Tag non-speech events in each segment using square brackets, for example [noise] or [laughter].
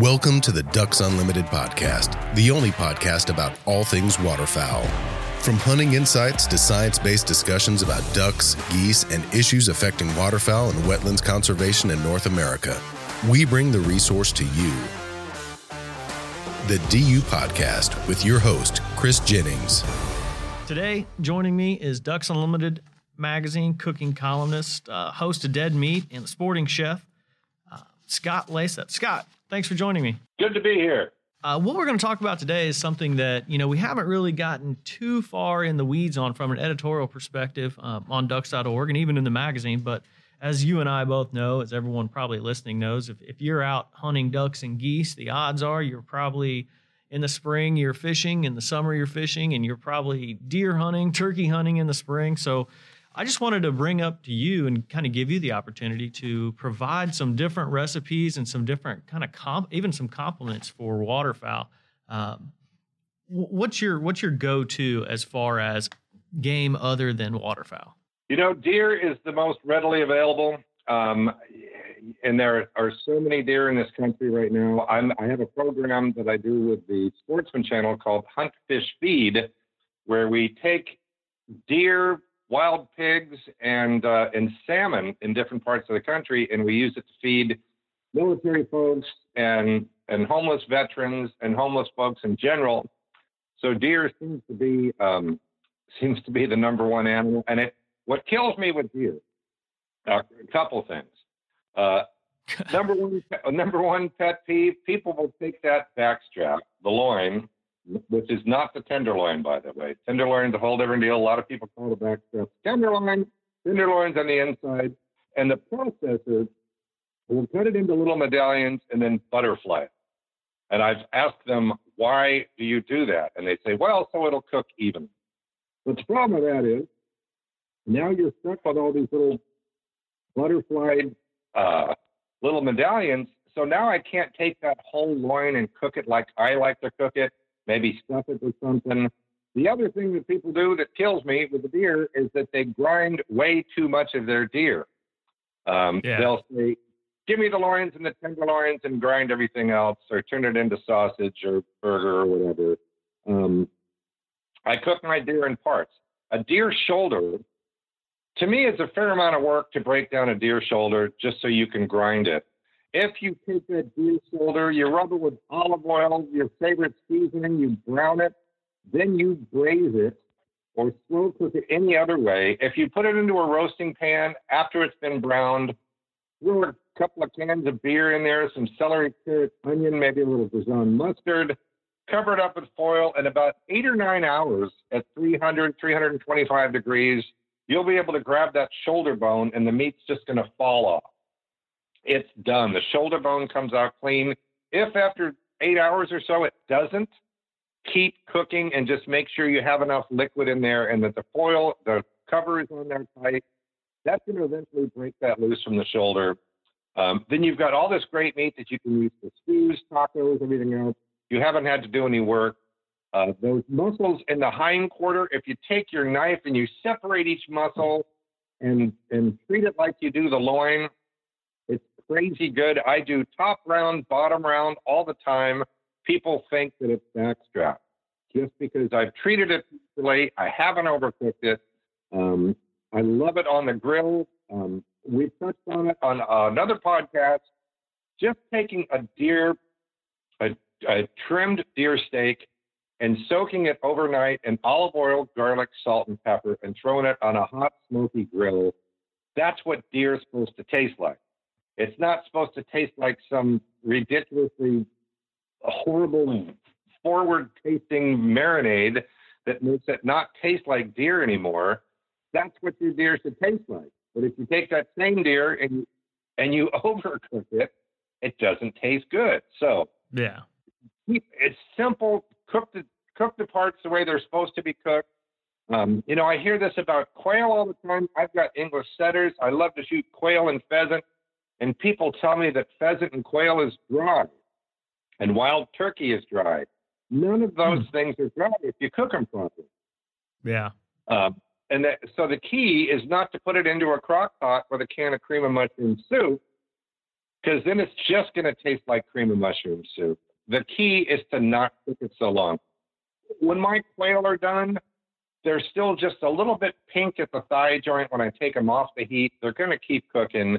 Welcome to the Ducks Unlimited podcast, the only podcast about all things waterfowl. From hunting insights to science based discussions about ducks, geese, and issues affecting waterfowl and wetlands conservation in North America, we bring the resource to you. The DU Podcast with your host, Chris Jennings. Today, joining me is Ducks Unlimited magazine cooking columnist, uh, host of Dead Meat, and sporting chef, uh, Scott Leysath. Scott, Thanks for joining me. Good to be here. Uh, what we're going to talk about today is something that you know we haven't really gotten too far in the weeds on from an editorial perspective um, on Ducks.org and even in the magazine. But as you and I both know, as everyone probably listening knows, if, if you're out hunting ducks and geese, the odds are you're probably in the spring you're fishing, in the summer you're fishing, and you're probably deer hunting, turkey hunting in the spring. So I just wanted to bring up to you and kind of give you the opportunity to provide some different recipes and some different kind of comp, even some compliments for waterfowl. Um, what's your what's your go to as far as game other than waterfowl? You know, deer is the most readily available, um, and there are so many deer in this country right now. I'm, I have a program that I do with the Sportsman Channel called Hunt Fish Feed, where we take deer wild pigs and uh, and salmon in different parts of the country, and we use it to feed military folks and and homeless veterans and homeless folks in general. So deer seems to be um, seems to be the number one animal, and it what kills me with deer a couple things. Uh, [laughs] number one, number one pet peeve: people will take that backstrap, the loin, which is not the tenderloin, by the way. Tenderloin's a whole different deal. A lot of people call it back. Tenderloin, tenderloin's on the inside, and the processor will cut it into little medallions and then butterfly it. And I've asked them, why do you do that? And they say, well, so it'll cook even. But the problem with that is now you're stuck with all these little butterflied uh, little medallions. So now I can't take that whole loin and cook it like I like to cook it maybe stuff it with something. The other thing that people do that kills me with the deer is that they grind way too much of their deer. Um, yeah. They'll say, "Give me the loins and the tenderloins and grind everything else, or turn it into sausage or burger or whatever." Um, I cook my deer in parts. A deer shoulder, to me, is a fair amount of work to break down a deer shoulder just so you can grind it. If you take that deer shoulder, you rub it with olive oil, your favorite seasoning, you brown it, then you braise it or slow cook it any other way. If you put it into a roasting pan after it's been browned, throw a couple of cans of beer in there, some celery, carrot, onion, maybe a little Dijon mustard, cover it up with foil, and about eight or nine hours at 300, 325 degrees, you'll be able to grab that shoulder bone and the meat's just going to fall off. It's done. The shoulder bone comes out clean. If after eight hours or so it doesn't, keep cooking and just make sure you have enough liquid in there and that the foil, the cover is on there tight. That's going to eventually break that loose from the shoulder. Um, then you've got all this great meat that you can use for stews, tacos, everything else. You haven't had to do any work. Uh, those muscles in the hind quarter, if you take your knife and you separate each muscle and and treat it like you do the loin, crazy good. I do top round, bottom round all the time. People think that it's backstrap just because I've treated it properly. I haven't overcooked it. Um, I love it on the grill. Um, we touched on it on another podcast. Just taking a deer, a, a trimmed deer steak, and soaking it overnight in olive oil, garlic, salt, and pepper, and throwing it on a hot, smoky grill. That's what deer is supposed to taste like. It's not supposed to taste like some ridiculously horrible, forward tasting marinade that makes it not taste like deer anymore. That's what your deer should taste like. But if you take that same deer and and you [laughs] overcook it, it doesn't taste good. So yeah, it's simple. Cook the cook the parts the way they're supposed to be cooked. Um, you know, I hear this about quail all the time. I've got English setters. I love to shoot quail and pheasant, and people tell me that pheasant and quail is dry, and wild turkey is dry. None of those hmm. things are dry if you cook them properly. Yeah. Um, and that, so the key is not to put it into a crock pot with a can of cream of mushroom soup, because then it's just going to taste like cream of mushroom soup. The key is to not cook it so long. When my quail are done, they're still just a little bit pink at the thigh joint when I take them off the heat. They're going to keep cooking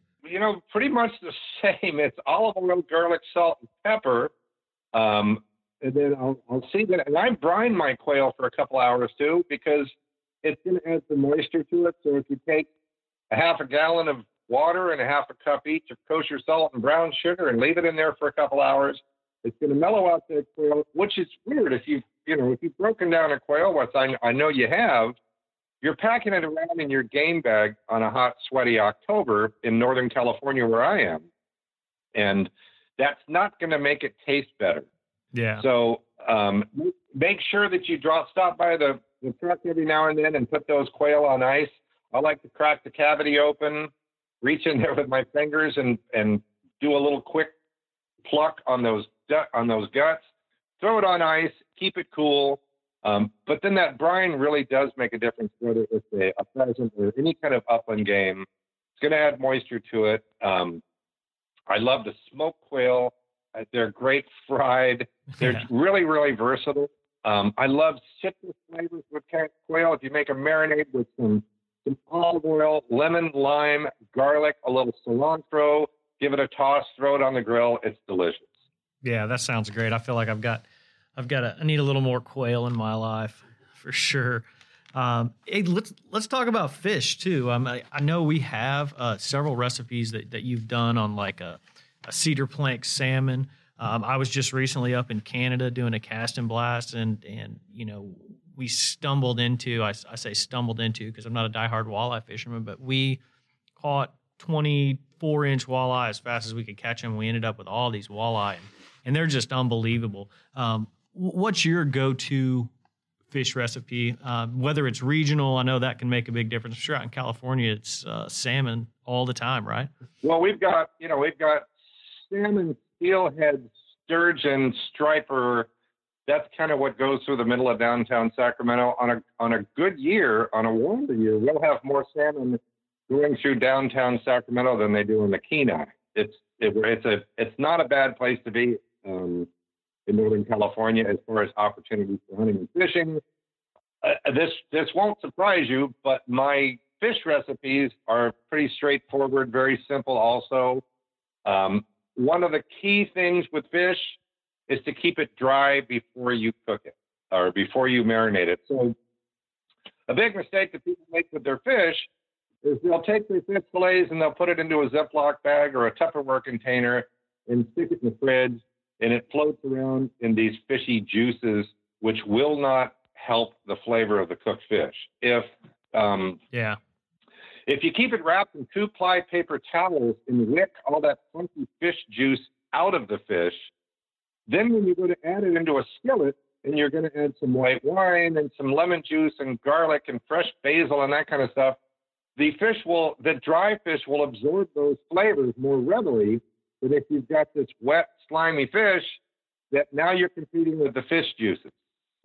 You know, pretty much the [laughs] same. It's olive oil, garlic, salt, and pepper. Um, and then I'll, I'll see that. And I brine my quail for a couple hours too because it's going to add some moisture to it. So if you take a half a gallon of water and a half a cup each of kosher salt and brown sugar and leave it in there for a couple hours, it's going to mellow out the quail, which is weird if you you know if you've broken down a quail, which I, I know you have you're packing it around in your game bag on a hot, sweaty October in Northern California, where I am. And that's not going to make it taste better. Yeah. So um, make sure that you draw, stop by the, the truck every now and then and put those quail on ice. I like to crack the cavity open, reach in there with my fingers and, and do a little quick pluck on those on those guts. Throw it on ice, keep it cool, Um, but then that brine really does make a difference, whether it's a, a pheasant or any kind of upland game. It's going to add moisture to it. Um, I love the smoked quail. Uh, they're great [laughs] fried. They're yeah. really, really versatile. Um, I love citrus flavors with quail. If you make a marinade with some some olive oil, lemon, lime, garlic, a little cilantro, give it a toss, throw it on the grill. It's delicious. Yeah, that sounds great. I feel like I've got, I've got, a, I need a little more quail in my life for sure. Um, hey, let's let's talk about fish too. Um, I, I know we have uh, several recipes that, that you've done on like a, a cedar plank salmon. Um, I was just recently up in Canada doing a cast and blast, and and you know we stumbled into. I, I say stumbled into because I'm not a diehard walleye fisherman, but we caught 24 inch walleye as fast as we could catch them. We ended up with all these walleye, and, and they're just unbelievable. Um, what's your go to fish recipe? Um, whether it's regional, I know that can make a big difference. I'm sure out in California, it's uh, salmon all the time, right? Well, we've got you know we've got salmon, steelhead, sturgeon, striper. That's kind of what goes through the middle of downtown Sacramento. On a on a good year, on a warmer year, we'll have more salmon going through downtown Sacramento than they do in the Kenai. It's it, it's a it's not a bad place to be um, in Northern California as far as opportunities for hunting and fishing. Uh, this this won't surprise you, but my fish recipes are pretty straightforward, very simple. Also, um, one of the key things with fish is to keep it dry before you cook it or before you marinate it. So, a big mistake that people make with their fish is they'll take their fish fillets and they'll put it into a Ziploc bag or a Tupperware container and stick it in the fridge, and it floats around in these fishy juices, which will not help the flavor of the cooked fish. If um, yeah, if you keep it wrapped in two ply paper towels and wick all that funky fish juice out of the fish, then when you go to add it into a skillet, and you're going to add some white wine and some lemon juice and garlic and fresh basil and that kind of stuff, the fish will, the dry fish will absorb those flavors more readily than if you've got this wet, slimy fish that now you're competing with the fish juices.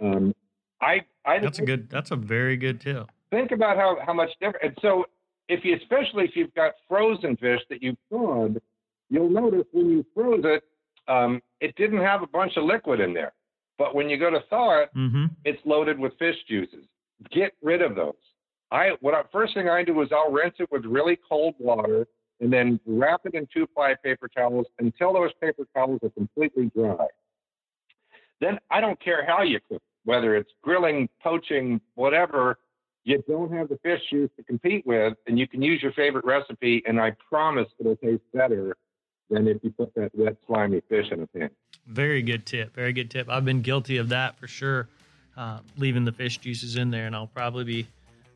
Um, I, I that's a good, that's a very good tip. Think about how, how much different. And so if you, especially if you've got frozen fish that you've thawed, you'll notice when you froze it, um, it didn't have a bunch of liquid in there. But when you go to thaw it, mm-hmm. it's loaded with fish juices. Get rid of those. I what I, first thing I do is I'll rinse it with really cold water and then wrap it in two ply paper towels until those paper towels are completely dry. Then I don't care how you cook, whether it's grilling, poaching, whatever. You don't have the fish juice to compete with, and you can use your favorite recipe, and I promise it'll taste better than if you put that wet, slimy fish in a pan. Very good tip. Very good tip. I've been guilty of that for sure, uh, leaving the fish juices in there, and I'll probably be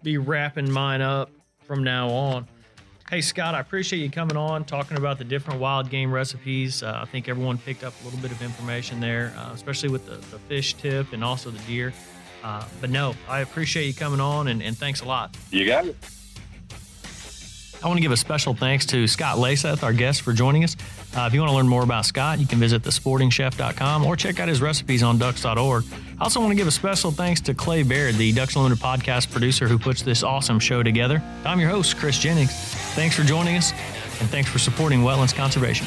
be wrapping mine up from now on. Hey, Scott, I appreciate you coming on, talking about the different wild game recipes. Uh, I think everyone picked up a little bit of information there, uh, especially with the, the, fish tip and also the deer. Uh, but no, I appreciate you coming on and, and thanks a lot. You got it. I want to give a special thanks to Scott Leysath, our guest, for joining us. Uh, if you want to learn more about Scott, you can visit thesportingchef.com or check out his recipes on ducks.org. I also want to give a special thanks to Clay Baird, the Ducks Unlimited podcast producer who puts this awesome show together. I'm your host, Chris Jennings. Thanks for joining us, and thanks for supporting wetlands conservation.